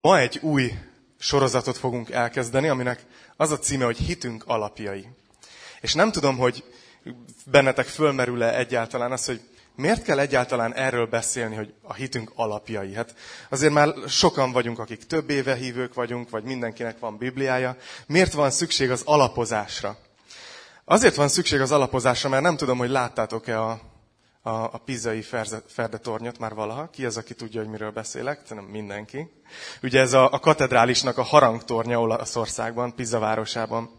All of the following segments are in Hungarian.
Ma egy új sorozatot fogunk elkezdeni, aminek az a címe, hogy Hitünk alapjai. És nem tudom, hogy bennetek fölmerül-e egyáltalán az, hogy miért kell egyáltalán erről beszélni, hogy a hitünk alapjai? Hát azért már sokan vagyunk, akik több éve hívők vagyunk, vagy mindenkinek van Bibliája. Miért van szükség az alapozásra? Azért van szükség az alapozásra, mert nem tudom, hogy láttátok-e a a, a pizzai ferdetornyot már valaha. Ki az, aki tudja, hogy miről beszélek? Szerintem mindenki. Ugye ez a, a katedrálisnak a harangtornya Olaszországban, Pizza városában.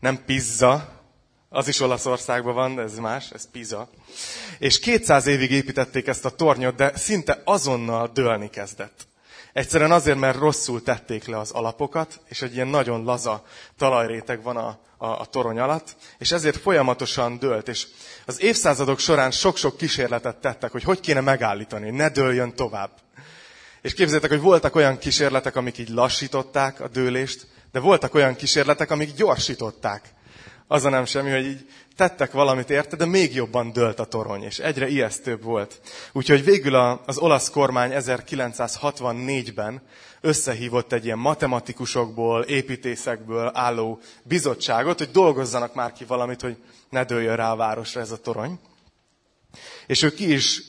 Nem Pizza, az is Olaszországban van, ez más, ez Pizza. És 200 évig építették ezt a tornyot, de szinte azonnal dőlni kezdett. Egyszerűen azért, mert rosszul tették le az alapokat, és egy ilyen nagyon laza talajréteg van a, a, a torony alatt, és ezért folyamatosan dőlt. És az évszázadok során sok-sok kísérletet tettek, hogy hogy kéne megállítani, ne dőljön tovább. És képzeljétek, hogy voltak olyan kísérletek, amik így lassították a dőlést, de voltak olyan kísérletek, amik gyorsították. Az a nem semmi, hogy így tettek valamit érte, de még jobban dőlt a torony, és egyre ijesztőbb volt. Úgyhogy végül az olasz kormány 1964-ben összehívott egy ilyen matematikusokból, építészekből álló bizottságot, hogy dolgozzanak már ki valamit, hogy ne dőljön rá a városra ez a torony. És ők ki is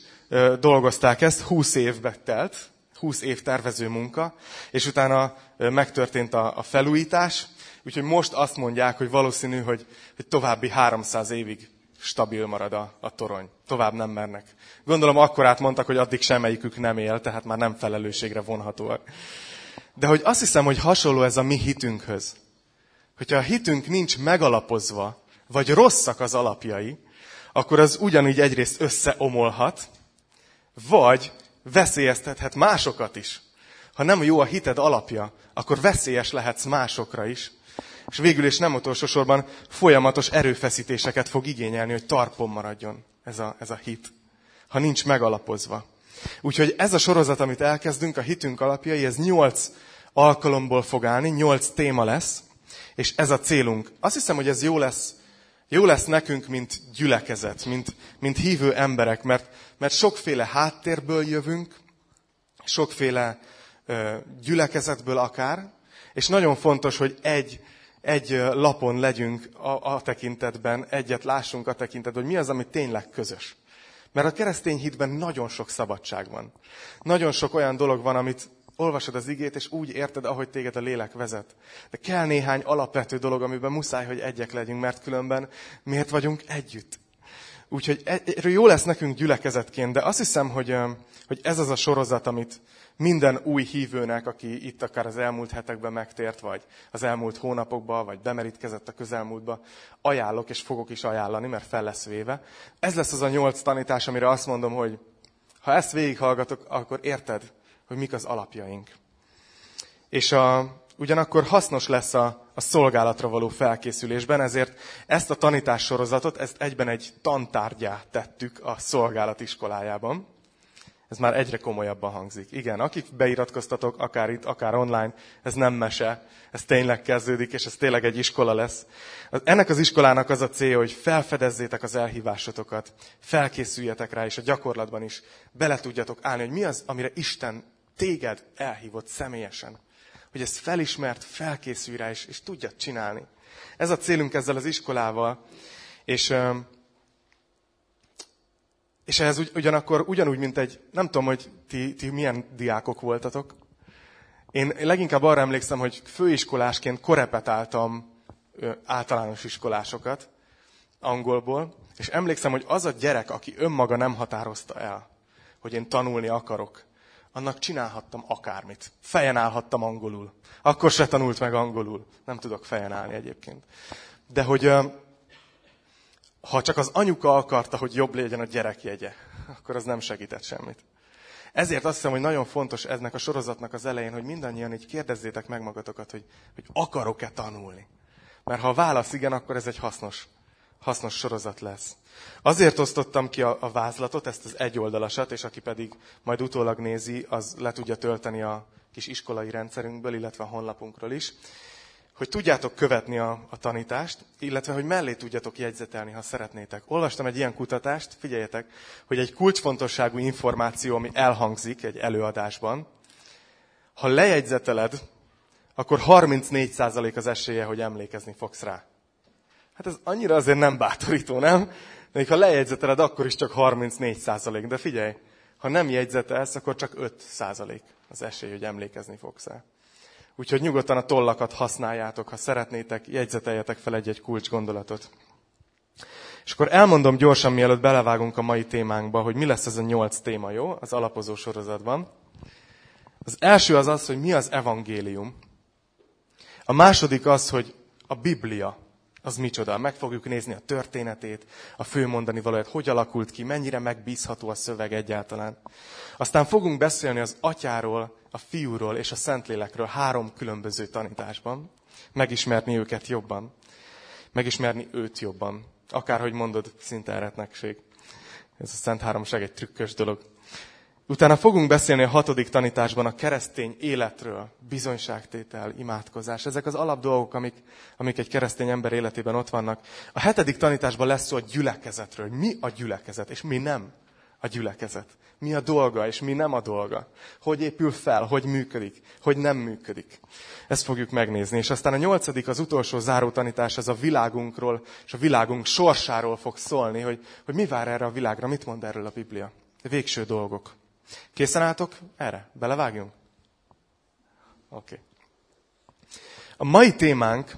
dolgozták ezt, 20 évbe telt, 20 év tervező munka, és utána megtörtént a, felújítás, úgyhogy most azt mondják, hogy valószínű, hogy, hogy további 300 évig stabil marad a, a torony. Tovább nem mernek. Gondolom akkor átmondtak, hogy addig semmelyikük nem él, tehát már nem felelősségre vonhatóak. De hogy azt hiszem, hogy hasonló ez a mi hitünkhöz. Hogyha a hitünk nincs megalapozva, vagy rosszak az alapjai, akkor az ugyanígy egyrészt összeomolhat, vagy veszélyeztethet másokat is. Ha nem jó a hited alapja, akkor veszélyes lehetsz másokra is. És végül és nem utolsó sorban folyamatos erőfeszítéseket fog igényelni, hogy tarpon maradjon ez a, ez a hit, ha nincs megalapozva. Úgyhogy ez a sorozat, amit elkezdünk, a hitünk alapjai, ez nyolc alkalomból fog állni, nyolc téma lesz, és ez a célunk. Azt hiszem, hogy ez jó lesz, jó lesz nekünk, mint gyülekezet, mint, mint hívő emberek, mert, mert sokféle háttérből jövünk, sokféle ö, gyülekezetből akár, és nagyon fontos, hogy egy, egy lapon legyünk a, a tekintetben, egyet lássunk a tekintetben, hogy mi az, ami tényleg közös. Mert a keresztény hitben nagyon sok szabadság van. Nagyon sok olyan dolog van, amit olvasod az igét, és úgy érted, ahogy téged a lélek vezet. De kell néhány alapvető dolog, amiben muszáj, hogy egyek legyünk, mert különben miért vagyunk együtt? Úgyhogy e- jó lesz nekünk gyülekezetként, de azt hiszem, hogy, hogy ez az a sorozat, amit minden új hívőnek, aki itt akár az elmúlt hetekben megtért, vagy az elmúlt hónapokban, vagy bemerítkezett a közelmúltba, ajánlok, és fogok is ajánlani, mert fel lesz véve. Ez lesz az a nyolc tanítás, amire azt mondom, hogy ha ezt végighallgatok, akkor érted, hogy mik az alapjaink. És a, ugyanakkor hasznos lesz a, a szolgálatra való felkészülésben, ezért ezt a tanítássorozatot, ezt egyben egy tantárgyá tettük a szolgálat iskolájában. Ez már egyre komolyabban hangzik. Igen, akik beiratkoztatok, akár itt, akár online, ez nem mese, ez tényleg kezdődik, és ez tényleg egy iskola lesz. Ennek az iskolának az a célja, hogy felfedezzétek az elhívásotokat, felkészüljetek rá, és a gyakorlatban is bele tudjatok állni, hogy mi az, amire Isten téged elhívott személyesen. Hogy ezt felismert, felkészülj rá, és, és tudjad csinálni. Ez a célunk ezzel az iskolával. És, és ehhez ugy, ugyanakkor ugyanúgy, mint egy, nem tudom, hogy ti, ti milyen diákok voltatok. Én leginkább arra emlékszem, hogy főiskolásként korepetáltam általános iskolásokat angolból, és emlékszem, hogy az a gyerek, aki önmaga nem határozta el, hogy én tanulni akarok, annak csinálhattam akármit. Fejen állhattam angolul. Akkor se tanult meg angolul. Nem tudok fejen állni egyébként. De hogy ha csak az anyuka akarta, hogy jobb legyen a gyerekjegye, akkor az nem segített semmit. Ezért azt hiszem, hogy nagyon fontos eznek a sorozatnak az elején, hogy mindannyian így kérdezzétek meg magatokat, hogy, hogy akarok-e tanulni. Mert ha a válasz igen, akkor ez egy hasznos hasznos sorozat lesz. Azért osztottam ki a, a vázlatot, ezt az egyoldalasat, és aki pedig majd utólag nézi, az le tudja tölteni a kis iskolai rendszerünkből, illetve a honlapunkról is, hogy tudjátok követni a, a tanítást, illetve hogy mellé tudjatok jegyzetelni, ha szeretnétek. Olvastam egy ilyen kutatást, figyeljetek, hogy egy kulcsfontosságú információ, ami elhangzik egy előadásban, Ha lejegyzeteled, akkor 34% az esélye, hogy emlékezni fogsz rá. Hát ez annyira azért nem bátorító, nem? De ha lejegyzeteled, akkor is csak 34%. De figyelj, ha nem jegyzetelsz, akkor csak 5% az esély, hogy emlékezni fogsz rá. Úgyhogy nyugodtan a tollakat használjátok, ha szeretnétek, jegyzeteljetek fel egy-egy kulcs gondolatot. És akkor elmondom gyorsan, mielőtt belevágunk a mai témánkba, hogy mi lesz ez a nyolc téma, jó? Az alapozó sorozatban. Az első az az, hogy mi az evangélium. A második az, hogy a Biblia az micsoda. Meg fogjuk nézni a történetét, a főmondani valóját, hogy alakult ki, mennyire megbízható a szöveg egyáltalán. Aztán fogunk beszélni az atyáról, a fiúról és a szentlélekről három különböző tanításban. Megismerni őket jobban. Megismerni őt jobban. Akárhogy mondod, szinte eretnekség. Ez a Szent Háromság egy trükkös dolog. Utána fogunk beszélni a hatodik tanításban a keresztény életről, bizonyságtétel, imádkozás. Ezek az alap dolgok, amik, amik egy keresztény ember életében ott vannak. A hetedik tanításban lesz szó a gyülekezetről. Mi a gyülekezet, és mi nem a gyülekezet. Mi a dolga, és mi nem a dolga. Hogy épül fel, hogy működik, hogy nem működik. Ezt fogjuk megnézni. És aztán a nyolcadik, az utolsó záró tanítás, az a világunkról, és a világunk sorsáról fog szólni, hogy, hogy mi vár erre a világra, mit mond erről a Biblia. Végső dolgok. Készen álltok erre? Belevágjunk? Oké. Okay. A mai témánk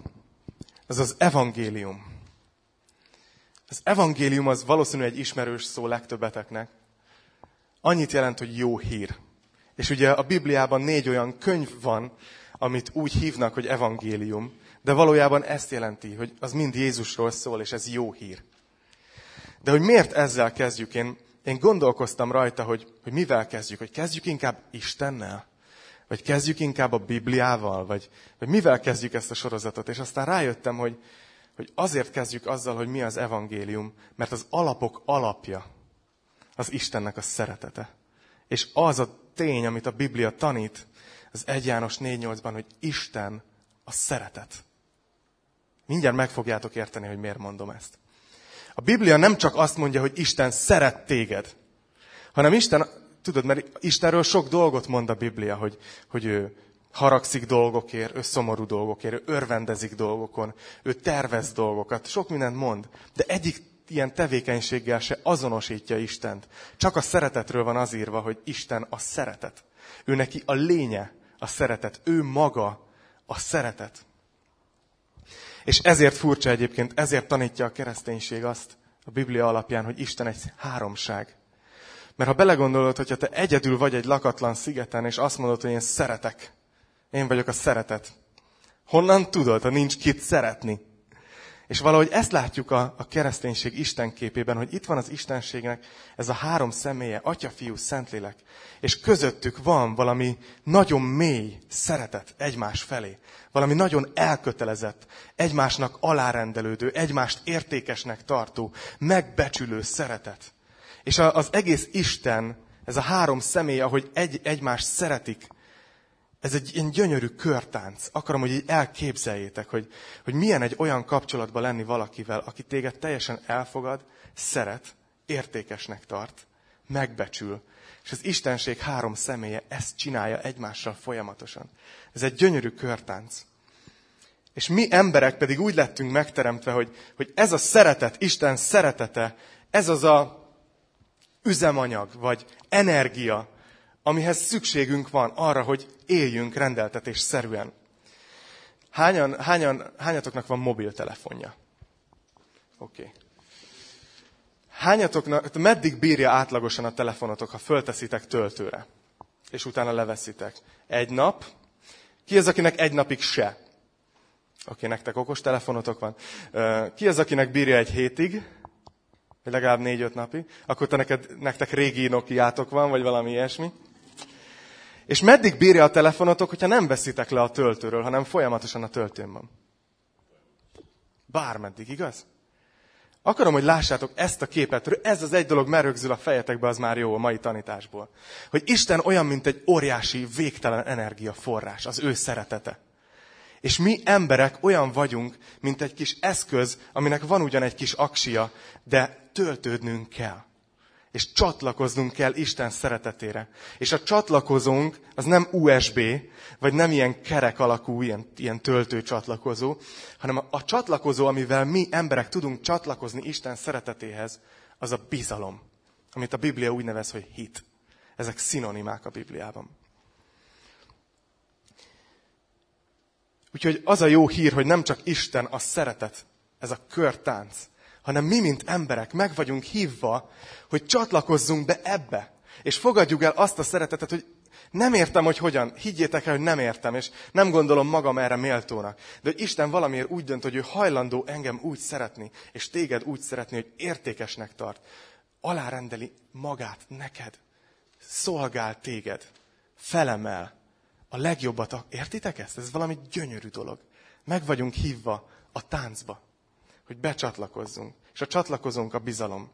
az az evangélium. Az evangélium az valószínűleg egy ismerős szó legtöbbeteknek. Annyit jelent, hogy jó hír. És ugye a Bibliában négy olyan könyv van, amit úgy hívnak, hogy evangélium, de valójában ezt jelenti, hogy az mind Jézusról szól, és ez jó hír. De hogy miért ezzel kezdjük? Én én gondolkoztam rajta, hogy, hogy mivel kezdjük, hogy kezdjük inkább Istennel, vagy kezdjük inkább a Bibliával, vagy, vagy mivel kezdjük ezt a sorozatot. És aztán rájöttem, hogy, hogy azért kezdjük azzal, hogy mi az evangélium, mert az alapok alapja az Istennek a szeretete. És az a tény, amit a Biblia tanít, az 1 János 4.8-ban, hogy Isten a szeretet. Mindjárt meg fogjátok érteni, hogy miért mondom ezt. A Biblia nem csak azt mondja, hogy Isten szeret téged, hanem Isten, tudod, mert Istenről sok dolgot mond a Biblia, hogy, hogy ő haragszik dolgokért, ő szomorú dolgokért, ő örvendezik dolgokon, ő tervez dolgokat, sok mindent mond. De egyik ilyen tevékenységgel se azonosítja Istent. Csak a szeretetről van az írva, hogy Isten a szeretet. Ő neki a lénye a szeretet. Ő maga a szeretet. És ezért furcsa egyébként, ezért tanítja a kereszténység azt a Biblia alapján, hogy Isten egy háromság. Mert ha belegondolod, hogyha te egyedül vagy egy lakatlan szigeten, és azt mondod, hogy én szeretek, én vagyok a szeretet. Honnan tudod, ha nincs kit szeretni? És valahogy ezt látjuk a, a kereszténység Isten képében, hogy itt van az Istenségnek ez a három személye, Atya, Fiú, Szentlélek, és közöttük van valami nagyon mély szeretet egymás felé. Valami nagyon elkötelezett, egymásnak alárendelődő, egymást értékesnek tartó, megbecsülő szeretet. És az egész Isten, ez a három személy, ahogy egy, egymást szeretik, ez egy ilyen gyönyörű körtánc. Akarom, hogy így elképzeljétek, hogy, hogy milyen egy olyan kapcsolatban lenni valakivel, aki téged teljesen elfogad, szeret, értékesnek tart, megbecsül. És az Istenség három személye ezt csinálja egymással folyamatosan. Ez egy gyönyörű körtánc. És mi emberek pedig úgy lettünk megteremtve, hogy, hogy ez a szeretet, Isten szeretete, ez az a üzemanyag, vagy energia, amihez szükségünk van arra, hogy éljünk rendeltetés szerűen. Hányan, hányan, hányatoknak van mobiltelefonja? Oké. Okay. Hányatoknak, meddig bírja átlagosan a telefonotok, ha fölteszitek töltőre, és utána leveszitek? Egy nap? Ki az, akinek egy napig se? Oké, nektek okos telefonotok van. Ki az, akinek bírja egy hétig? Vagy legalább négy-öt napig? Akkor te neked, nektek régi Nokiátok van, vagy valami ilyesmi? És meddig bírja a telefonotok, hogyha nem veszitek le a töltőről, hanem folyamatosan a töltőn van? Bármeddig, igaz? Akarom, hogy lássátok ezt a képet, ez az egy dolog merögzül a fejetekbe, az már jó a mai tanításból. Hogy Isten olyan, mint egy óriási, végtelen energiaforrás, az ő szeretete. És mi emberek olyan vagyunk, mint egy kis eszköz, aminek van ugyan egy kis aksia, de töltődnünk kell. És csatlakoznunk kell Isten szeretetére. És a csatlakozónk az nem USB, vagy nem ilyen kerek alakú, ilyen, ilyen töltő csatlakozó, hanem a, a csatlakozó, amivel mi emberek tudunk csatlakozni Isten szeretetéhez, az a bizalom, amit a Biblia úgy nevez, hogy hit. Ezek szinonimák a Bibliában. Úgyhogy az a jó hír, hogy nem csak Isten a szeretet, ez a körtánc, hanem mi, mint emberek, meg vagyunk hívva, hogy csatlakozzunk be ebbe. És fogadjuk el azt a szeretetet, hogy nem értem, hogy hogyan. Higgyétek el, hogy nem értem, és nem gondolom magam erre méltónak. De hogy Isten valamiért úgy dönt, hogy ő hajlandó engem úgy szeretni, és téged úgy szeretni, hogy értékesnek tart. Alárendeli magát neked. Szolgál téged. Felemel. A legjobbat. Értitek ezt? Ez valami gyönyörű dolog. Meg vagyunk hívva a táncba hogy becsatlakozzunk. És a csatlakozunk a bizalom.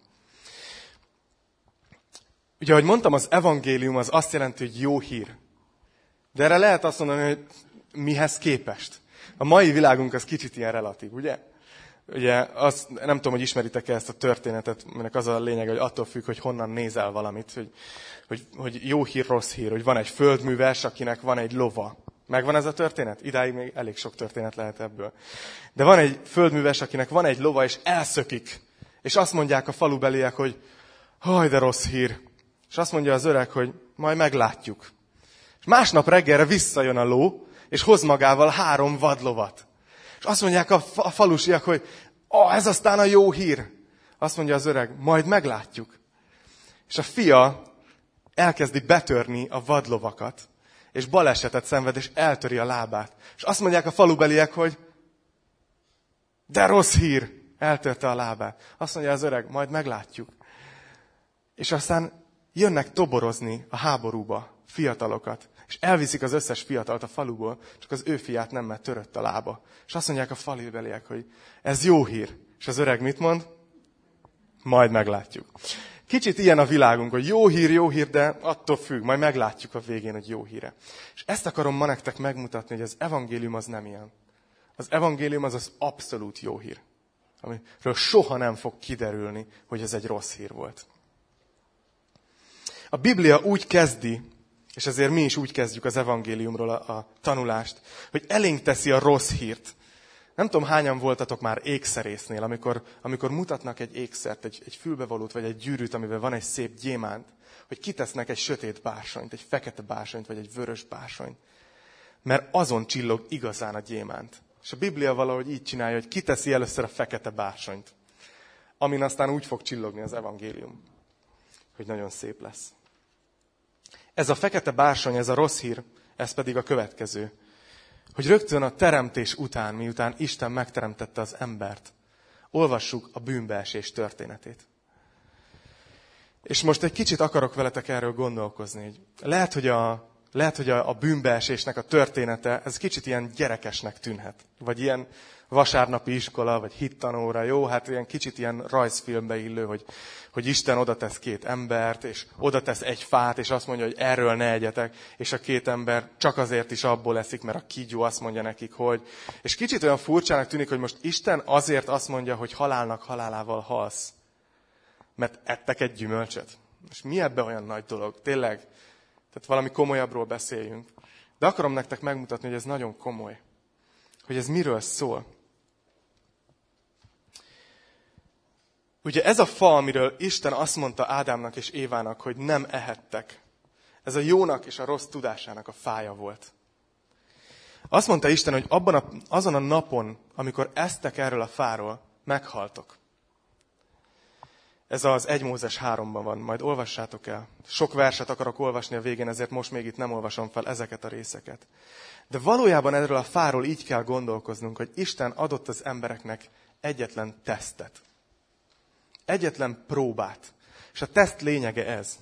Ugye, ahogy mondtam, az evangélium az azt jelenti, hogy jó hír. De erre lehet azt mondani, hogy mihez képest. A mai világunk az kicsit ilyen relatív, ugye? Ugye, az, nem tudom, hogy ismeritek-e ezt a történetet, aminek az a lényeg, hogy attól függ, hogy honnan nézel valamit, hogy, hogy, hogy jó hír, rossz hír, hogy van egy földműves, akinek van egy lova. Megvan ez a történet? Idáig még elég sok történet lehet ebből. De van egy földműves, akinek van egy lova, és elszökik. És azt mondják a falubeliek, hogy haj, de rossz hír. És azt mondja az öreg, hogy majd meglátjuk. És másnap reggelre visszajön a ló, és hoz magával három vadlovat. És azt mondják a, a falusiak, hogy ah, ez aztán a jó hír. Azt mondja az öreg, majd meglátjuk. És a fia elkezdi betörni a vadlovakat, és balesetet szenved, és eltöri a lábát. És azt mondják a falubeliek, hogy de rossz hír, eltörte a lábát. Azt mondja az öreg, majd meglátjuk. És aztán jönnek toborozni a háborúba fiatalokat, és elviszik az összes fiatalt a faluból, csak az ő fiát nem, mert törött a lába. És azt mondják a falubeliek, hogy ez jó hír. És az öreg mit mond? Majd meglátjuk. Kicsit ilyen a világunk, hogy jó hír, jó hír, de attól függ, majd meglátjuk a végén, hogy jó híre. És ezt akarom ma nektek megmutatni, hogy az evangélium az nem ilyen. Az evangélium az az abszolút jó hír, amiről soha nem fog kiderülni, hogy ez egy rossz hír volt. A Biblia úgy kezdi, és ezért mi is úgy kezdjük az evangéliumról a, a tanulást, hogy elénk teszi a rossz hírt. Nem tudom, hányan voltatok már ékszerésznél, amikor, amikor mutatnak egy ékszert, egy, egy fülbevalót, vagy egy gyűrűt, amivel van egy szép gyémánt, hogy kitesznek egy sötét bársanyt, egy fekete bársanyt, vagy egy vörös bársanyt. Mert azon csillog igazán a gyémánt. És a Biblia valahogy így csinálja, hogy kiteszi először a fekete bársanyt, amin aztán úgy fog csillogni az evangélium, hogy nagyon szép lesz. Ez a fekete bársony, ez a rossz hír, ez pedig a következő hogy rögtön a teremtés után, miután Isten megteremtette az embert, olvassuk a bűnbeesés történetét. És most egy kicsit akarok veletek erről gondolkozni. Hogy lehet, hogy a, lehet, hogy a, a bűnbeesésnek a története, ez kicsit ilyen gyerekesnek tűnhet. Vagy ilyen vasárnapi iskola, vagy hittanóra, jó? Hát ilyen kicsit ilyen rajzfilmbe illő, hogy, hogy Isten oda tesz két embert, és oda tesz egy fát, és azt mondja, hogy erről ne egyetek, és a két ember csak azért is abból eszik, mert a kígyó azt mondja nekik, hogy... És kicsit olyan furcsának tűnik, hogy most Isten azért azt mondja, hogy halálnak halálával halsz, mert ettek egy gyümölcsöt. És mi ebbe olyan nagy dolog? Tényleg? Tehát valami komolyabbról beszéljünk. De akarom nektek megmutatni, hogy ez nagyon komoly. Hogy ez miről szól. Ugye ez a fa, amiről Isten azt mondta Ádámnak és Évának, hogy nem ehettek, ez a jónak és a rossz tudásának a fája volt. Azt mondta Isten, hogy abban a, azon a napon, amikor eztek erről a fáról, meghaltok. Ez az 1 Mózes 3-ban van, majd olvassátok el. Sok verset akarok olvasni a végén, ezért most még itt nem olvasom fel ezeket a részeket. De valójában erről a fáról így kell gondolkoznunk, hogy Isten adott az embereknek egyetlen tesztet egyetlen próbát. És a teszt lényege ez,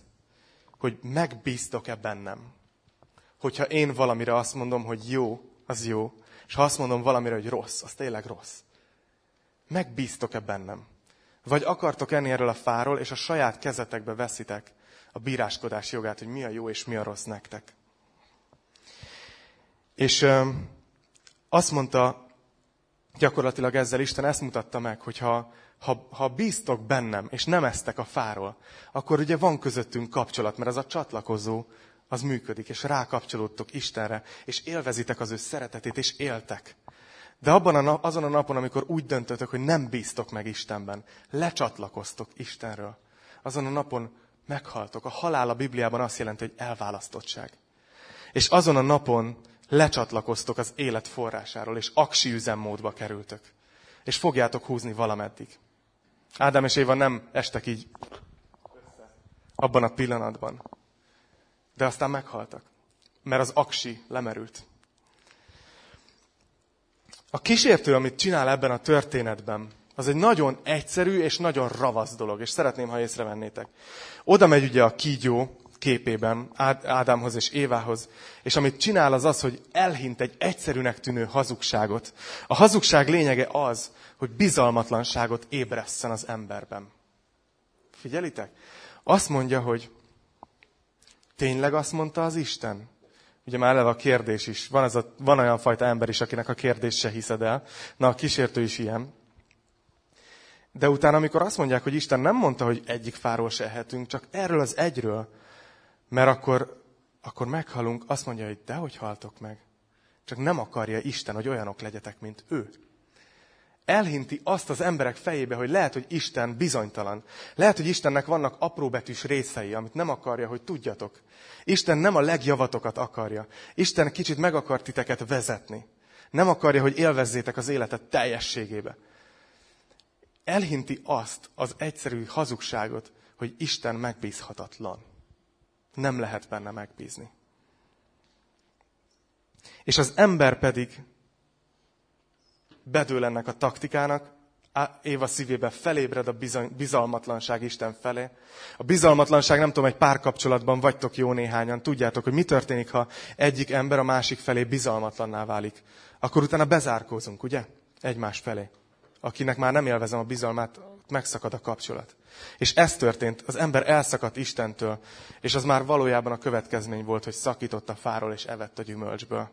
hogy megbíztok-e bennem. Hogyha én valamire azt mondom, hogy jó, az jó, és ha azt mondom valamire, hogy rossz, az tényleg rossz. Megbíztok-e bennem? Vagy akartok enni erről a fáról, és a saját kezetekbe veszitek a bíráskodás jogát, hogy mi a jó és mi a rossz nektek. És ö, azt mondta gyakorlatilag ezzel Isten ezt mutatta meg, hogy ha, ha, ha bíztok bennem, és nem eztek a fáról, akkor ugye van közöttünk kapcsolat, mert az a csatlakozó, az működik, és rákapcsolódtok Istenre, és élvezitek az ő szeretetét, és éltek. De abban a nap, azon a napon, amikor úgy döntötök, hogy nem bíztok meg Istenben, lecsatlakoztok Istenről, azon a napon meghaltok. A halál a Bibliában azt jelenti, hogy elválasztottság. És azon a napon lecsatlakoztok az élet forrásáról, és aksi üzemmódba kerültök. És fogjátok húzni valameddig. Ádám és Éva nem estek így abban a pillanatban. De aztán meghaltak, mert az aksi lemerült. A kísértő, amit csinál ebben a történetben, az egy nagyon egyszerű és nagyon ravasz dolog, és szeretném, ha észrevennétek. Oda megy ugye a kígyó képében Ádámhoz és Évához, és amit csinál az az, hogy elhint egy egyszerűnek tűnő hazugságot. A hazugság lényege az, hogy bizalmatlanságot ébresszen az emberben. Figyelitek? Azt mondja, hogy tényleg azt mondta az Isten? Ugye már eleve a kérdés is. Van, az a, van olyan fajta ember is, akinek a kérdés se hiszed el. Na, a kísértő is ilyen. De utána, amikor azt mondják, hogy Isten nem mondta, hogy egyik fáról se ehetünk, csak erről az egyről, mert akkor, akkor meghalunk, azt mondja, hogy dehogy haltok meg. Csak nem akarja Isten, hogy olyanok legyetek, mint ő. Elhinti azt az emberek fejébe, hogy lehet, hogy Isten bizonytalan. Lehet, hogy Istennek vannak apróbetűs részei, amit nem akarja, hogy tudjatok. Isten nem a legjavatokat akarja. Isten kicsit meg akar titeket vezetni. Nem akarja, hogy élvezzétek az életet teljességébe elhinti azt, az egyszerű hazugságot, hogy Isten megbízhatatlan. Nem lehet benne megbízni. És az ember pedig bedől ennek a taktikának, Éva szívébe felébred a bizalmatlanság Isten felé. A bizalmatlanság, nem tudom, egy párkapcsolatban vagytok jó néhányan, tudjátok, hogy mi történik, ha egyik ember a másik felé bizalmatlanná válik. Akkor utána bezárkózunk, ugye? Egymás felé akinek már nem élvezem a bizalmát, megszakad a kapcsolat. És ez történt, az ember elszakadt Istentől, és az már valójában a következmény volt, hogy szakított a fáról és evett a gyümölcsből.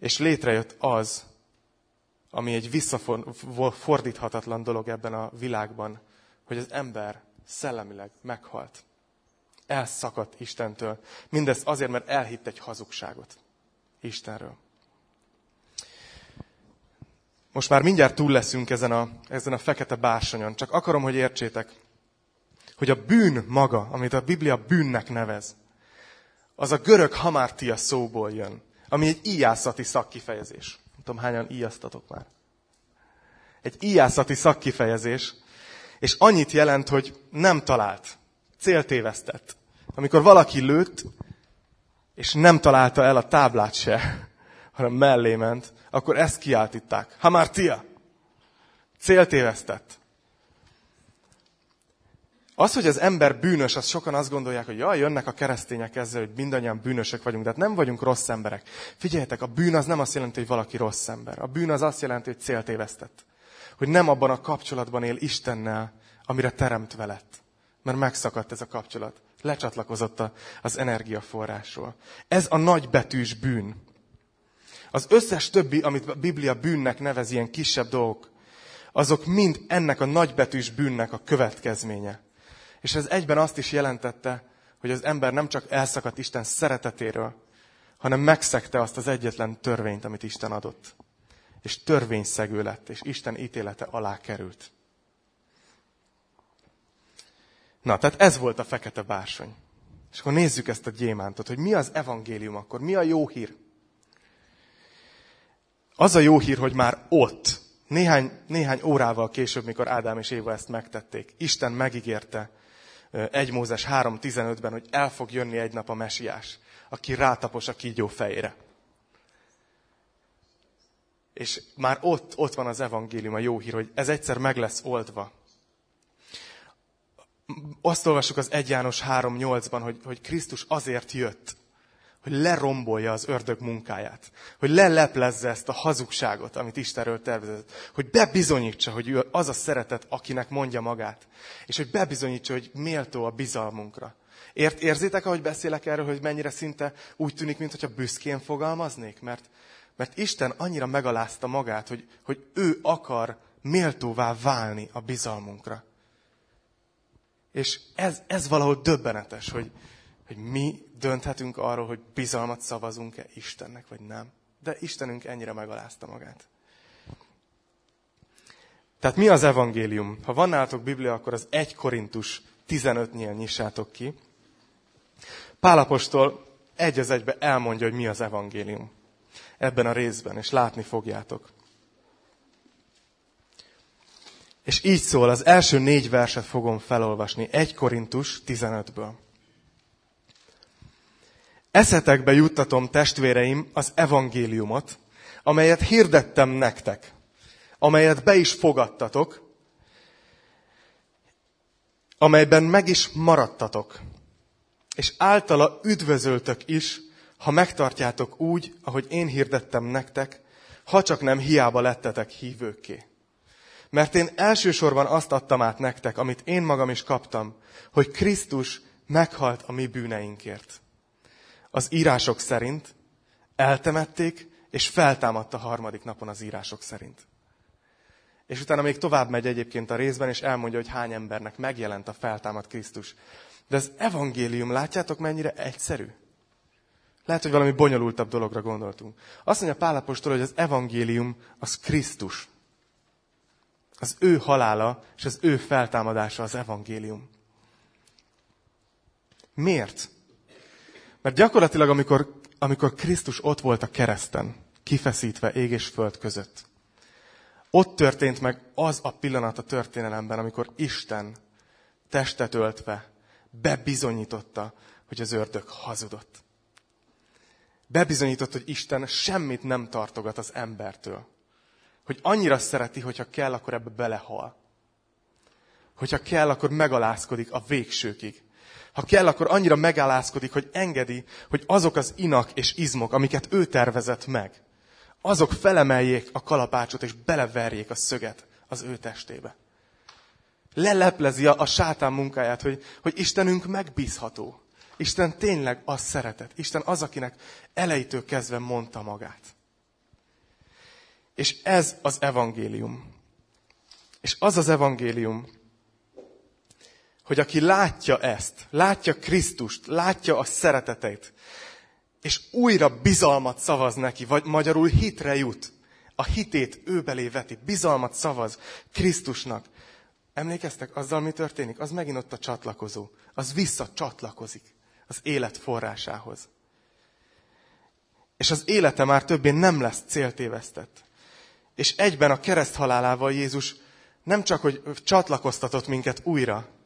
És létrejött az, ami egy visszafordíthatatlan dolog ebben a világban, hogy az ember szellemileg meghalt. Elszakadt Istentől. Mindez azért, mert elhitt egy hazugságot Istenről. Most már mindjárt túl leszünk ezen a, ezen a fekete bársonyon. Csak akarom, hogy értsétek, hogy a bűn maga, amit a Biblia bűnnek nevez, az a görög hamártia szóból jön, ami egy íjászati szakkifejezés. Tudom, hányan íjasztatok már. Egy íjászati szakkifejezés, és annyit jelent, hogy nem talált, céltévesztett. Amikor valaki lőtt, és nem találta el a táblát se, hanem mellé ment, akkor ezt kiáltitták. Hamartia! Céltévesztett. Az, hogy az ember bűnös, azt sokan azt gondolják, hogy jaj, jönnek a keresztények ezzel, hogy mindannyian bűnösök vagyunk, de hát nem vagyunk rossz emberek. Figyeljetek, a bűn az nem azt jelenti, hogy valaki rossz ember. A bűn az azt jelenti, hogy céltévesztett. Hogy nem abban a kapcsolatban él Istennel, amire teremtve lett. Mert megszakadt ez a kapcsolat. Lecsatlakozott az energiaforrásról. Ez a nagybetűs bűn. Az összes többi, amit a Biblia bűnnek nevez, ilyen kisebb dolgok, azok mind ennek a nagybetűs bűnnek a következménye. És ez egyben azt is jelentette, hogy az ember nem csak elszakadt Isten szeretetéről, hanem megszegte azt az egyetlen törvényt, amit Isten adott. És törvényszegő lett, és Isten ítélete alá került. Na, tehát ez volt a fekete bársony. És akkor nézzük ezt a gyémántot, hogy mi az evangélium akkor, mi a jó hír. Az a jó hír, hogy már ott, néhány, néhány órával később, mikor Ádám és Éva ezt megtették, Isten megígérte 1 Mózes 3.15-ben, hogy el fog jönni egy nap a mesiás, aki rátapos a kígyó fejére. És már ott, ott van az evangélium, a jó hír, hogy ez egyszer meg lesz oldva. Azt olvassuk az 1 János 3.8-ban, hogy, hogy Krisztus azért jött, hogy lerombolja az ördög munkáját, hogy leleplezze ezt a hazugságot, amit Istenről tervezett, hogy bebizonyítsa, hogy ő az a szeretet, akinek mondja magát, és hogy bebizonyítsa, hogy méltó a bizalmunkra. Ért, érzitek, ahogy beszélek erről, hogy mennyire szinte úgy tűnik, mintha büszkén fogalmaznék? Mert, mert Isten annyira megalázta magát, hogy, hogy ő akar méltóvá válni a bizalmunkra. És ez, ez valahol döbbenetes, hogy, hogy mi dönthetünk arról, hogy bizalmat szavazunk-e Istennek, vagy nem. De Istenünk ennyire megalázta magát. Tehát mi az evangélium? Ha van nálatok Biblia, akkor az 1 Korintus 15-nél nyissátok ki. Pálapostól egy az egybe elmondja, hogy mi az evangélium. Ebben a részben, és látni fogjátok. És így szól, az első négy verset fogom felolvasni, 1 Korintus 15-ből. Eszetekbe juttatom, testvéreim, az evangéliumot, amelyet hirdettem nektek, amelyet be is fogadtatok, amelyben meg is maradtatok, és általa üdvözöltök is, ha megtartjátok úgy, ahogy én hirdettem nektek, ha csak nem hiába lettetek hívőké. Mert én elsősorban azt adtam át nektek, amit én magam is kaptam, hogy Krisztus meghalt a mi bűneinkért. Az írások szerint eltemették, és feltámadt a harmadik napon az írások szerint. És utána még tovább megy egyébként a részben, és elmondja, hogy hány embernek megjelent a feltámadt Krisztus. De az evangélium, látjátok mennyire egyszerű? Lehet, hogy valami bonyolultabb dologra gondoltunk. Azt mondja Pálapostól, hogy az evangélium az Krisztus. Az ő halála és az ő feltámadása az evangélium. Miért? Mert gyakorlatilag, amikor, amikor Krisztus ott volt a kereszten, kifeszítve ég és föld között, ott történt meg az a pillanat a történelemben, amikor Isten testet öltve bebizonyította, hogy az ördög hazudott. Bebizonyított, hogy Isten semmit nem tartogat az embertől. Hogy annyira szereti, hogyha kell, akkor ebbe belehal. Hogyha kell, akkor megalázkodik a végsőkig. Ha kell, akkor annyira megalázkodik, hogy engedi, hogy azok az inak és izmok, amiket ő tervezett meg, azok felemeljék a kalapácsot, és beleverjék a szöget az ő testébe. Leleplezi a, a sátán munkáját, hogy, hogy Istenünk megbízható. Isten tényleg az szeretet. Isten az, akinek elejétől kezdve mondta magát. És ez az evangélium. És az az evangélium, hogy aki látja ezt, látja Krisztust, látja a szereteteit, és újra bizalmat szavaz neki, vagy magyarul hitre jut, a hitét ő belé veti, bizalmat szavaz Krisztusnak. Emlékeztek, azzal mi történik? Az megint ott a csatlakozó. Az visszacsatlakozik az élet forrásához. És az élete már többé nem lesz céltévesztett. És egyben a kereszt halálával Jézus nem csak, hogy csatlakoztatott minket újra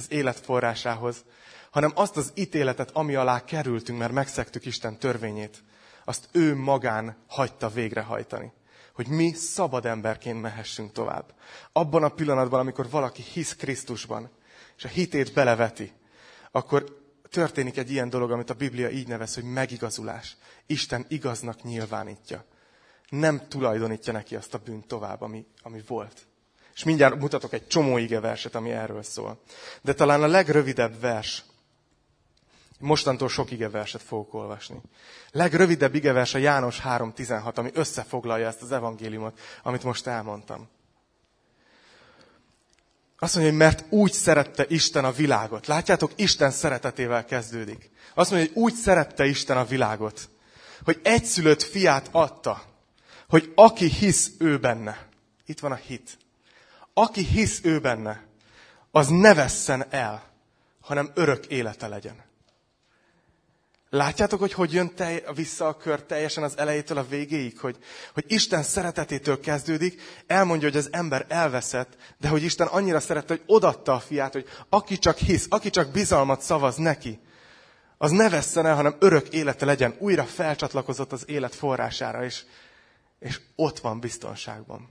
az élet forrásához, hanem azt az ítéletet, ami alá kerültünk, mert megszektük Isten törvényét, azt ő magán hagyta végrehajtani. Hogy mi szabad emberként mehessünk tovább. Abban a pillanatban, amikor valaki hisz Krisztusban, és a hitét beleveti, akkor történik egy ilyen dolog, amit a Biblia így nevez, hogy megigazulás. Isten igaznak nyilvánítja. Nem tulajdonítja neki azt a bűnt tovább, ami, ami volt. És mindjárt mutatok egy csomó verset, ami erről szól. De talán a legrövidebb vers, Mostantól sok igeverset fogok olvasni. Legrövidebb igevers a János 3.16, ami összefoglalja ezt az evangéliumot, amit most elmondtam. Azt mondja, hogy mert úgy szerette Isten a világot. Látjátok, Isten szeretetével kezdődik. Azt mondja, hogy úgy szerette Isten a világot, hogy egyszülött fiát adta, hogy aki hisz ő benne. Itt van a hit. Aki hisz ő benne, az ne vesszen el, hanem örök élete legyen. Látjátok, hogy hogy jön tej, vissza a kör teljesen az elejétől a végéig? Hogy, hogy Isten szeretetétől kezdődik, elmondja, hogy az ember elveszett, de hogy Isten annyira szerette, hogy odatta a fiát, hogy aki csak hisz, aki csak bizalmat szavaz neki, az ne vesszen el, hanem örök élete legyen. Újra felcsatlakozott az élet forrására, és, és ott van biztonságban.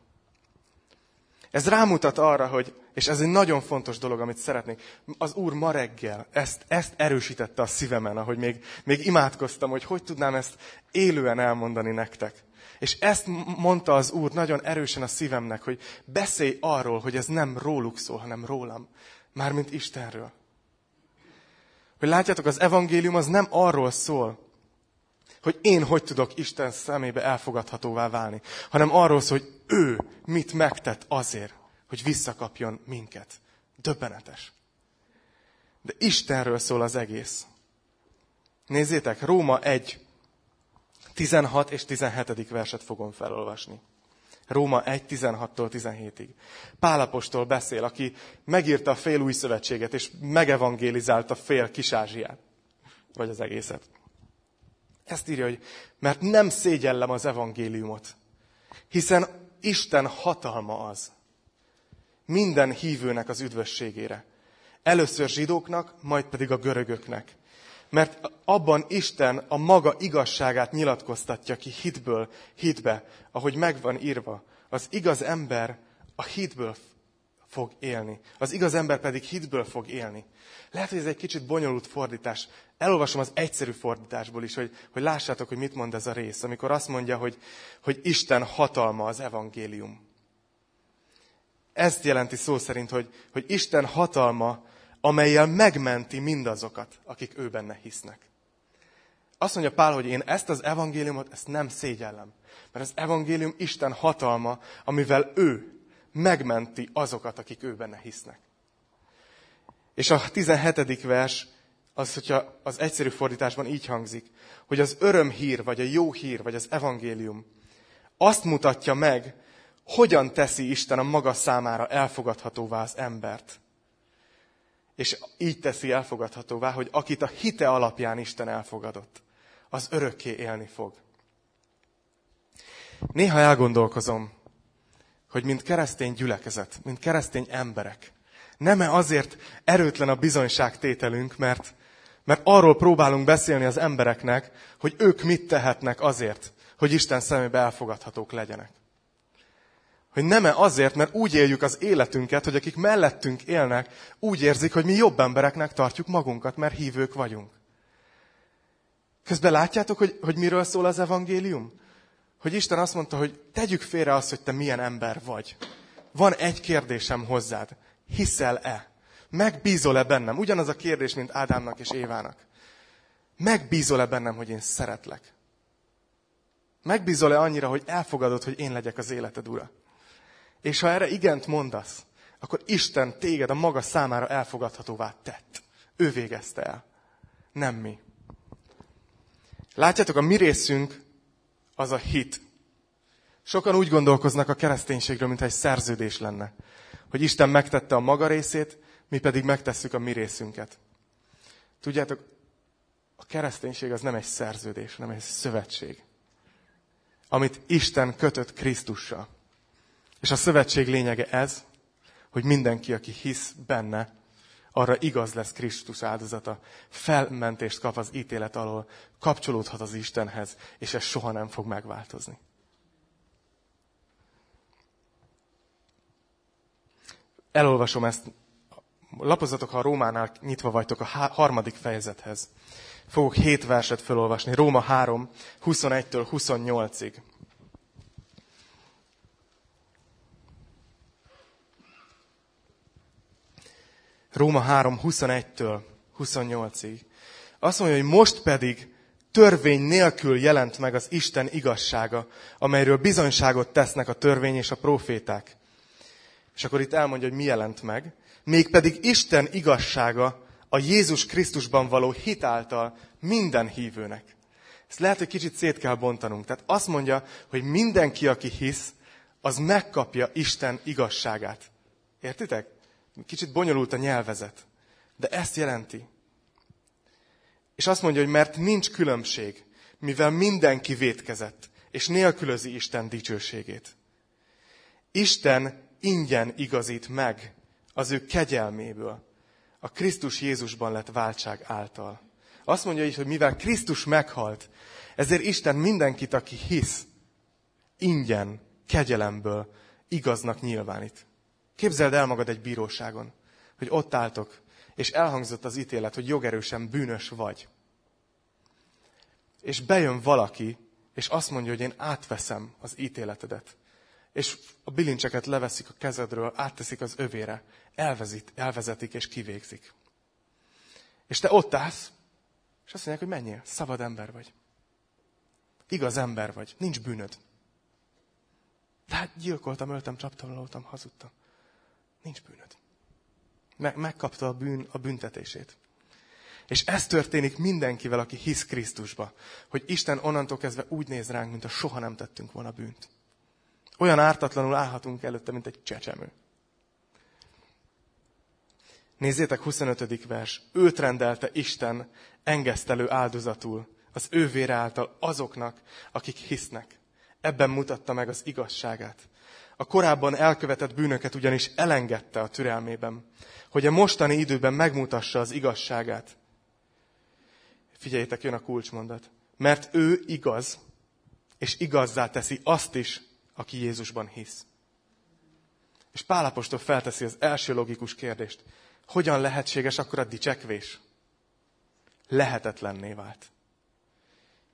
Ez rámutat arra, hogy, és ez egy nagyon fontos dolog, amit szeretnék, az Úr ma reggel ezt, ezt erősítette a szívemen, ahogy még, még imádkoztam, hogy hogy tudnám ezt élően elmondani nektek. És ezt mondta az Úr nagyon erősen a szívemnek, hogy beszélj arról, hogy ez nem róluk szól, hanem rólam. Mármint Istenről. Hogy látjátok, az evangélium az nem arról szól, hogy én hogy tudok Isten szemébe elfogadhatóvá válni, hanem arról szól, hogy ő mit megtett azért, hogy visszakapjon minket. Döbbenetes. De Istenről szól az egész. Nézzétek, Róma 1, 16 és 17. verset fogom felolvasni. Róma 1, 16-tól 17-ig. Pálapostól beszél, aki megírta a fél új szövetséget, és megevangélizálta fél kisázsiát. Vagy az egészet. Ezt írja, hogy mert nem szégyellem az evangéliumot, hiszen Isten hatalma az. Minden hívőnek az üdvösségére. Először zsidóknak, majd pedig a görögöknek. Mert abban Isten a maga igazságát nyilatkoztatja ki hitből hitbe, ahogy megvan írva. Az igaz ember a hitből fog élni. Az igaz ember pedig hitből fog élni. Lehet, hogy ez egy kicsit bonyolult fordítás. Elolvasom az egyszerű fordításból is, hogy, hogy lássátok, hogy mit mond ez a rész, amikor azt mondja, hogy, hogy Isten hatalma az evangélium. Ezt jelenti szó szerint, hogy, hogy Isten hatalma, amelyel megmenti mindazokat, akik ő benne hisznek. Azt mondja Pál, hogy én ezt az evangéliumot, ezt nem szégyellem. Mert az evangélium Isten hatalma, amivel ő megmenti azokat, akik ő benne hisznek. És a 17. vers, az, hogyha az egyszerű fordításban így hangzik, hogy az örömhír, vagy a jó hír, vagy az evangélium azt mutatja meg, hogyan teszi Isten a maga számára elfogadhatóvá az embert. És így teszi elfogadhatóvá, hogy akit a hite alapján Isten elfogadott, az örökké élni fog. Néha elgondolkozom, hogy mint keresztény gyülekezet, mint keresztény emberek, nem-e azért erőtlen a bizonyságtételünk, mert, mert arról próbálunk beszélni az embereknek, hogy ők mit tehetnek azért, hogy Isten szemébe elfogadhatók legyenek. Hogy nem-e azért, mert úgy éljük az életünket, hogy akik mellettünk élnek, úgy érzik, hogy mi jobb embereknek tartjuk magunkat, mert hívők vagyunk. Közben látjátok, hogy, hogy miről szól az evangélium? Hogy Isten azt mondta, hogy tegyük félre azt, hogy te milyen ember vagy. Van egy kérdésem hozzád. Hiszel-e? Megbízol-e bennem? Ugyanaz a kérdés, mint Ádámnak és Évának. Megbízol-e bennem, hogy én szeretlek? Megbízol-e annyira, hogy elfogadod, hogy én legyek az életed ura? És ha erre igent mondasz, akkor Isten téged a maga számára elfogadhatóvá tett. Ő végezte el. Nem mi. Látjátok, a mi részünk az a hit. Sokan úgy gondolkoznak a kereszténységről, mintha egy szerződés lenne. Hogy Isten megtette a maga részét, mi pedig megtesszük a mi részünket. Tudjátok, a kereszténység az nem egy szerződés, hanem egy szövetség. Amit Isten kötött Krisztussal. És a szövetség lényege ez, hogy mindenki, aki hisz benne, arra igaz lesz Krisztus áldozata, felmentést kap az ítélet alól, kapcsolódhat az Istenhez, és ez soha nem fog megváltozni. Elolvasom ezt. Lapozatok, ha a Rómánál nyitva vagytok a harmadik fejezethez. Fogok hét verset felolvasni. Róma 3, 21-től 28-ig. Róma 3, 21-től 28-ig. Azt mondja, hogy most pedig törvény nélkül jelent meg az Isten igazsága, amelyről bizonyságot tesznek a törvény és a proféták. És akkor itt elmondja, hogy mi jelent meg. Mégpedig Isten igazsága a Jézus Krisztusban való hit által minden hívőnek. Ezt lehet, hogy kicsit szét kell bontanunk. Tehát azt mondja, hogy mindenki, aki hisz, az megkapja Isten igazságát. Értitek? Kicsit bonyolult a nyelvezet, de ezt jelenti. És azt mondja, hogy mert nincs különbség, mivel mindenki vétkezett, és nélkülözi Isten dicsőségét. Isten ingyen igazít meg az ő kegyelméből, a Krisztus Jézusban lett váltság által. Azt mondja is, hogy mivel Krisztus meghalt, ezért Isten mindenkit, aki hisz, ingyen, kegyelemből igaznak nyilvánít. Képzeld el magad egy bíróságon, hogy ott álltok, és elhangzott az ítélet, hogy jogerősen bűnös vagy. És bejön valaki, és azt mondja, hogy én átveszem az ítéletedet. És a bilincseket leveszik a kezedről, átteszik az övére, elvezit, elvezetik és kivégzik. És te ott állsz, és azt mondják, hogy menjél, szabad ember vagy. Igaz ember vagy, nincs bűnöd. De hát gyilkoltam, öltem, csaptam, hazudtam. Nincs bűnöd. Meg, megkapta a bűn a büntetését. És ez történik mindenkivel, aki hisz Krisztusba. Hogy Isten onnantól kezdve úgy néz ránk, mint a soha nem tettünk volna bűnt. Olyan ártatlanul állhatunk előtte, mint egy csecsemő. Nézzétek, 25. vers. Őt rendelte Isten engesztelő áldozatul, az ő vére által azoknak, akik hisznek. Ebben mutatta meg az igazságát. A korábban elkövetett bűnöket ugyanis elengedte a türelmében, hogy a mostani időben megmutassa az igazságát. Figyeljétek, jön a kulcsmondat. Mert ő igaz, és igazzá teszi azt is, aki Jézusban hisz. És Pálapostól felteszi az első logikus kérdést. Hogyan lehetséges akkor a dicsekvés? Lehetetlenné vált.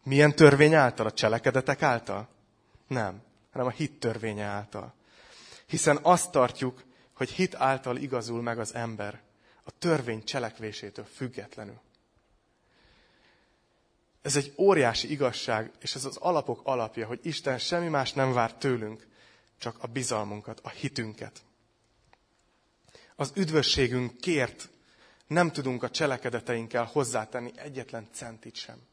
Milyen törvény által? A cselekedetek által? Nem, hanem a hit törvénye által. Hiszen azt tartjuk, hogy hit által igazul meg az ember, a törvény cselekvésétől függetlenül. Ez egy óriási igazság, és ez az alapok alapja, hogy Isten semmi más nem vár tőlünk, csak a bizalmunkat, a hitünket. Az üdvösségünk kért nem tudunk a cselekedeteinkkel hozzátenni egyetlen centit sem.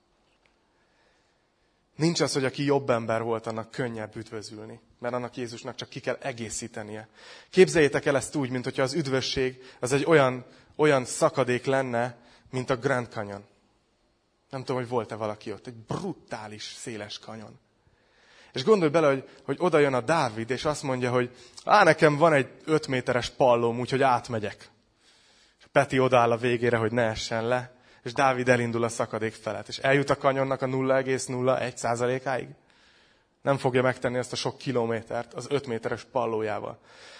Nincs az, hogy aki jobb ember volt, annak könnyebb üdvözülni, mert annak Jézusnak csak ki kell egészítenie. Képzeljétek el ezt úgy, mint hogyha az üdvösség az egy olyan, olyan szakadék lenne, mint a Grand Canyon. Nem tudom, hogy volt-e valaki ott. Egy brutális, széles kanyon. És gondolj bele, hogy, hogy oda jön a Dávid, és azt mondja, hogy á, nekem van egy öt méteres pallóm, úgyhogy átmegyek. És Peti odaáll a végére, hogy ne essen le, és Dávid elindul a szakadék felett. És eljut a kanyonnak a 0,01 százalékáig. Nem fogja megtenni ezt a sok kilométert az öt méteres pallójával.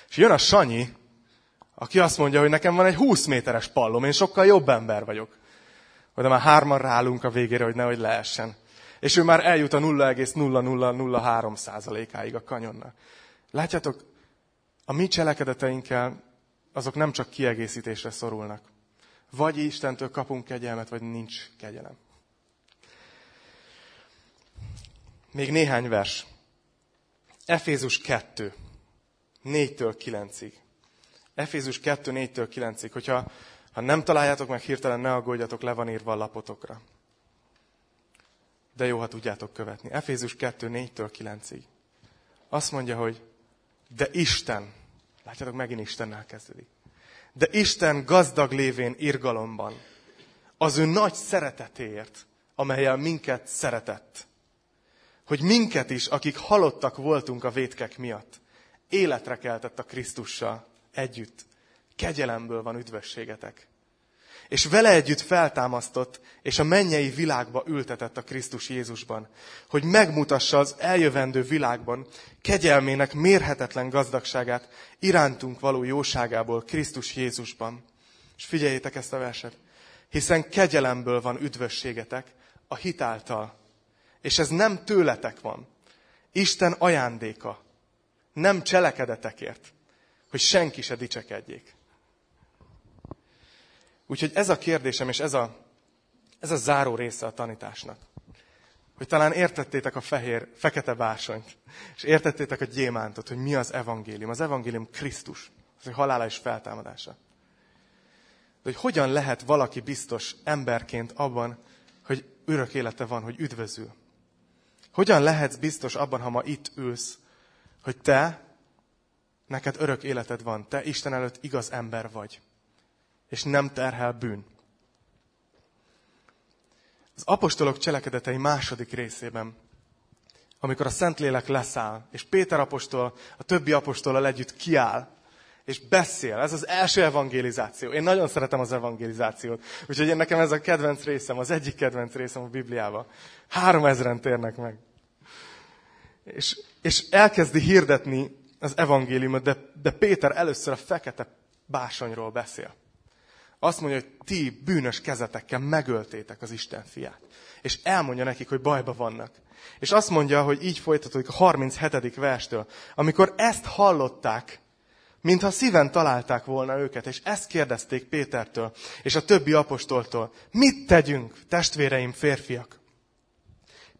És jön a Sanyi, aki azt mondja, hogy nekem van egy 20 méteres pallóm, én sokkal jobb ember vagyok. Oda már hárman rálunk a végére, hogy nehogy leessen. És ő már eljut a 0,0003 százalékáig a kanyonnak. Látjátok, a mi cselekedeteinkkel azok nem csak kiegészítésre szorulnak. Vagy Istentől kapunk kegyelmet, vagy nincs kegyelem. Még néhány vers. Efézus 2, 4-től 9-ig. Efézus 2, 4-től 9-ig. Hogyha ha nem találjátok meg hirtelen, ne aggódjatok, le van írva a lapotokra. De jó, ha tudjátok követni. Efézus 2, 4-től 9-ig. Azt mondja, hogy de Isten, látjátok, megint Istennel kezdődik. De Isten gazdag lévén irgalomban, az ő nagy szeretetéért, amelyel minket szeretett, hogy minket is, akik halottak voltunk a vétkek miatt, életre keltett a Krisztussal együtt. Kegyelemből van üdvösségetek és vele együtt feltámasztott, és a mennyei világba ültetett a Krisztus Jézusban, hogy megmutassa az eljövendő világban kegyelmének mérhetetlen gazdagságát irántunk való jóságából Krisztus Jézusban. És figyeljétek ezt a verset. Hiszen kegyelemből van üdvösségetek a hitáltal. És ez nem tőletek van. Isten ajándéka. Nem cselekedetekért, hogy senki se dicsekedjék. Úgyhogy ez a kérdésem, és ez a, ez a záró része a tanításnak. Hogy talán értettétek a fehér, fekete básonyt, és értettétek a gyémántot, hogy mi az evangélium. Az evangélium Krisztus, az hogy halála és feltámadása. De hogy hogyan lehet valaki biztos emberként abban, hogy örök élete van, hogy üdvözül. Hogyan lehetsz biztos abban, ha ma itt ülsz, hogy te, neked örök életed van, te Isten előtt igaz ember vagy és nem terhel bűn. Az apostolok cselekedetei második részében, amikor a Szentlélek leszáll, és Péter apostol a többi apostolal együtt kiáll, és beszél. Ez az első evangelizáció. Én nagyon szeretem az evangelizációt. Úgyhogy én nekem ez a kedvenc részem, az egyik kedvenc részem a Bibliában. Három ezeren térnek meg. És, és elkezdi hirdetni az evangéliumot, de, de Péter először a fekete básonyról beszél. Azt mondja, hogy ti bűnös kezetekkel megöltétek az Isten fiát. És elmondja nekik, hogy bajba vannak. És azt mondja, hogy így folytatódik a 37. verstől. Amikor ezt hallották, Mintha szíven találták volna őket, és ezt kérdezték Pétertől és a többi apostoltól. Mit tegyünk, testvéreim, férfiak?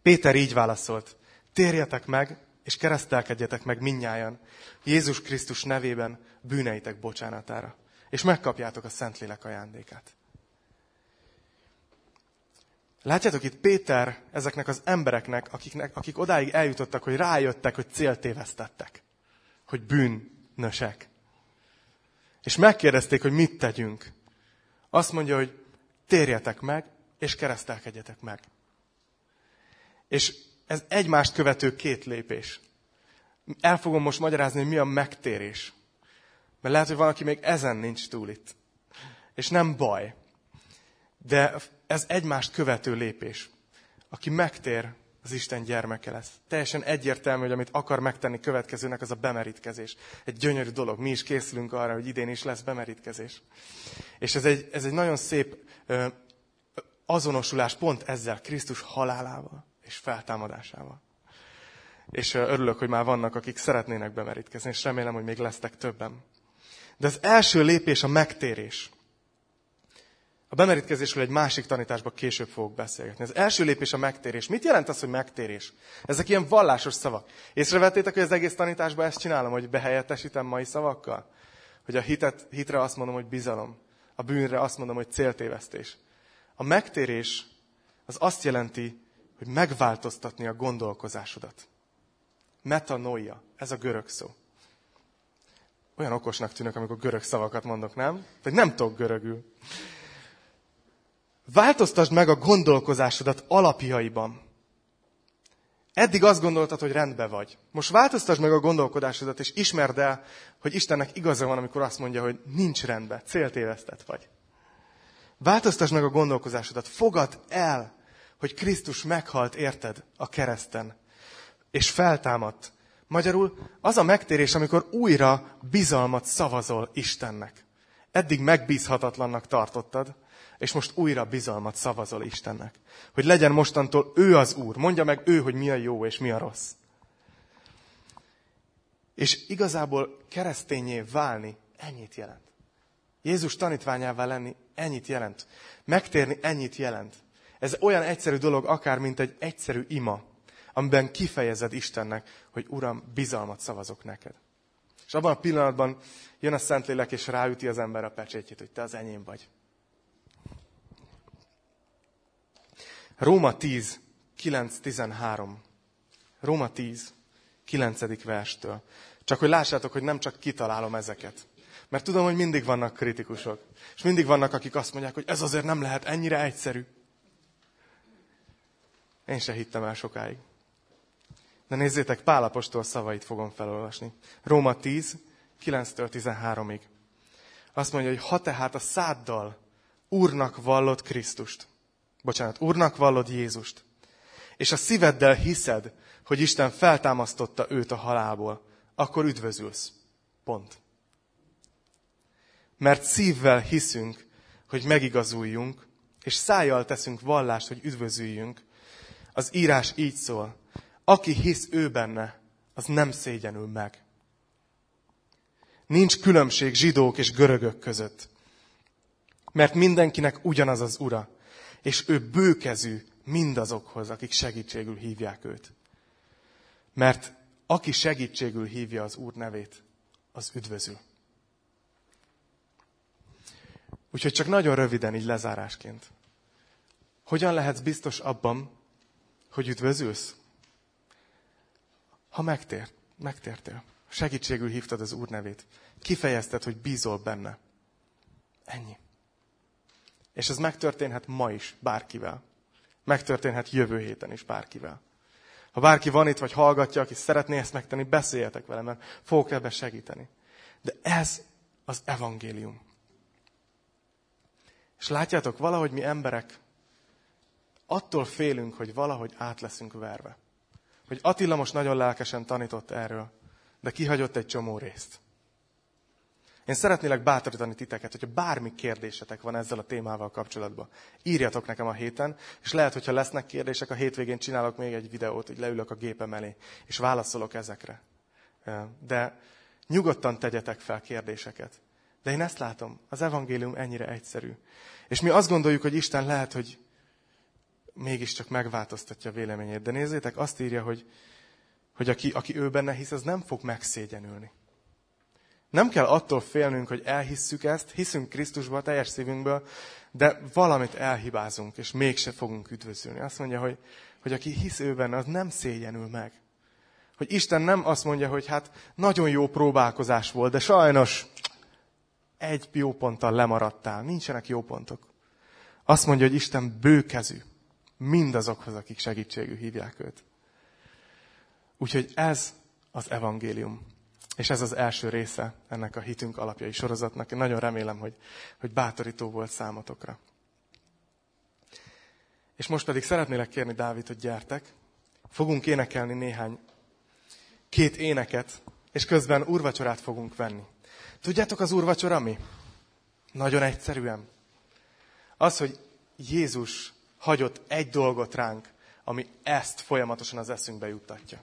Péter így válaszolt. Térjetek meg, és keresztelkedjetek meg minnyájan Jézus Krisztus nevében bűneitek bocsánatára, és megkapjátok a Szentlélek ajándékát. Látjátok itt Péter ezeknek az embereknek, akiknek, akik odáig eljutottak, hogy rájöttek, hogy céltévesztettek, hogy bűnösek. És megkérdezték, hogy mit tegyünk. Azt mondja, hogy térjetek meg, és keresztelkedjetek meg. És ez egymást követő két lépés. El fogom most magyarázni, hogy mi a megtérés. Mert lehet, hogy valaki még ezen nincs túl itt. És nem baj. De ez egymást követő lépés. Aki megtér, az Isten gyermeke lesz. Teljesen egyértelmű, hogy amit akar megtenni következőnek, az a bemerítkezés. Egy gyönyörű dolog. Mi is készülünk arra, hogy idén is lesz bemerítkezés. És ez egy, ez egy nagyon szép ö, azonosulás pont ezzel, Krisztus halálával és feltámadásával. És örülök, hogy már vannak, akik szeretnének bemerítkezni, és remélem, hogy még lesztek többen. De az első lépés a megtérés. A bemerítkezésről egy másik tanításban később fogok beszélgetni. Az első lépés a megtérés. Mit jelent az, hogy megtérés? Ezek ilyen vallásos szavak. Észrevettétek, hogy az egész tanításban ezt csinálom, hogy behelyettesítem mai szavakkal? Hogy a hitet, hitre azt mondom, hogy bizalom. A bűnre azt mondom, hogy céltévesztés. A megtérés az azt jelenti, hogy megváltoztatni a gondolkozásodat. Metanoia, ez a görög szó. Olyan okosnak tűnök, amikor görög szavakat mondok, nem? Vagy nem tudok görögül. Változtasd meg a gondolkozásodat alapjaiban. Eddig azt gondoltad, hogy rendben vagy. Most változtasd meg a gondolkodásodat, és ismerd el, hogy Istennek igaza van, amikor azt mondja, hogy nincs rendben, céltévesztett vagy. Változtasd meg a gondolkozásodat, fogad el, hogy Krisztus meghalt érted a kereszten, és feltámadt. Magyarul az a megtérés, amikor újra bizalmat szavazol Istennek. Eddig megbízhatatlannak tartottad, és most újra bizalmat szavazol Istennek. Hogy legyen mostantól ő az Úr. Mondja meg ő, hogy mi a jó és mi a rossz. És igazából keresztényé válni ennyit jelent. Jézus tanítványává lenni ennyit jelent. Megtérni ennyit jelent. Ez olyan egyszerű dolog, akár mint egy egyszerű ima, amiben kifejezed Istennek, hogy Uram, bizalmat szavazok neked. És abban a pillanatban jön a Szentlélek, és ráüti az ember a pecsétjét, hogy te az enyém vagy. Róma 10, 9-13. Róma 10, 9. verstől. Csak hogy lássátok, hogy nem csak kitalálom ezeket. Mert tudom, hogy mindig vannak kritikusok. És mindig vannak, akik azt mondják, hogy ez azért nem lehet ennyire egyszerű. Én se hittem el sokáig. De nézzétek, Pálapostól szavait fogom felolvasni. Róma 10, 9-től 13-ig. Azt mondja, hogy ha tehát a száddal Úrnak vallott Krisztust, bocsánat, Úrnak vallod Jézust, és a szíveddel hiszed, hogy Isten feltámasztotta őt a halálból, akkor üdvözülsz. Pont. Mert szívvel hiszünk, hogy megigazuljunk, és szájjal teszünk vallást, hogy üdvözüljünk. Az írás így szól. Aki hisz ő benne, az nem szégyenül meg. Nincs különbség zsidók és görögök között. Mert mindenkinek ugyanaz az ura és ő bőkezű mindazokhoz, akik segítségül hívják őt. Mert aki segítségül hívja az Úr nevét, az üdvözül. Úgyhogy csak nagyon röviden, így lezárásként. Hogyan lehetsz biztos abban, hogy üdvözülsz? Ha megtér, megtértél, segítségül hívtad az Úr nevét, kifejezted, hogy bízol benne. Ennyi. És ez megtörténhet ma is bárkivel. Megtörténhet jövő héten is bárkivel. Ha bárki van itt, vagy hallgatja, aki szeretné ezt megtenni, beszéljetek vele, mert fogok ebbe segíteni. De ez az evangélium. És látjátok, valahogy mi emberek attól félünk, hogy valahogy át leszünk verve. Hogy Attila most nagyon lelkesen tanított erről, de kihagyott egy csomó részt. Én szeretnélek bátorítani titeket, hogyha bármi kérdésetek van ezzel a témával kapcsolatban, írjatok nekem a héten, és lehet, hogyha lesznek kérdések, a hétvégén csinálok még egy videót, hogy leülök a gépem elé, és válaszolok ezekre. De Nyugodtan tegyetek fel kérdéseket. De én ezt látom, az evangélium ennyire egyszerű. És mi azt gondoljuk, hogy Isten lehet, hogy mégiscsak megváltoztatja a véleményét. De nézzétek, azt írja, hogy, hogy aki, aki ő benne hisz, az nem fog megszégyenülni. Nem kell attól félnünk, hogy elhisszük ezt, hiszünk Krisztusba, teljes szívünkből, de valamit elhibázunk, és mégse fogunk üdvözülni. Azt mondja, hogy, hogy aki hisz ő benne, az nem szégyenül meg. Hogy Isten nem azt mondja, hogy hát nagyon jó próbálkozás volt, de sajnos egy jó ponttal lemaradtál. Nincsenek jó pontok. Azt mondja, hogy Isten bőkezű mindazokhoz, akik segítségű hívják őt. Úgyhogy ez az evangélium. És ez az első része ennek a hitünk alapjai sorozatnak. Én nagyon remélem, hogy, hogy bátorító volt számotokra. És most pedig szeretnélek kérni Dávid, hogy gyertek. Fogunk énekelni néhány két éneket, és közben úrvacsorát fogunk venni. Tudjátok az úrvacsora mi? Nagyon egyszerűen. Az, hogy Jézus hagyott egy dolgot ránk, ami ezt folyamatosan az eszünkbe juttatja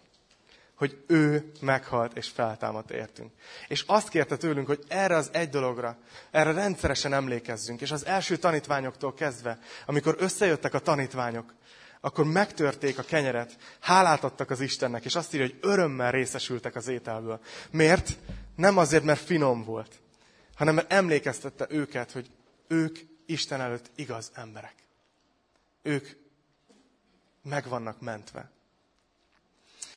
hogy ő meghalt és feltámadt értünk. És azt kérte tőlünk, hogy erre az egy dologra, erre rendszeresen emlékezzünk. És az első tanítványoktól kezdve, amikor összejöttek a tanítványok, akkor megtörték a kenyeret, hálát adtak az Istennek, és azt írja, hogy örömmel részesültek az ételből. Miért? Nem azért, mert finom volt, hanem mert emlékeztette őket, hogy ők Isten előtt igaz emberek. Ők meg vannak mentve.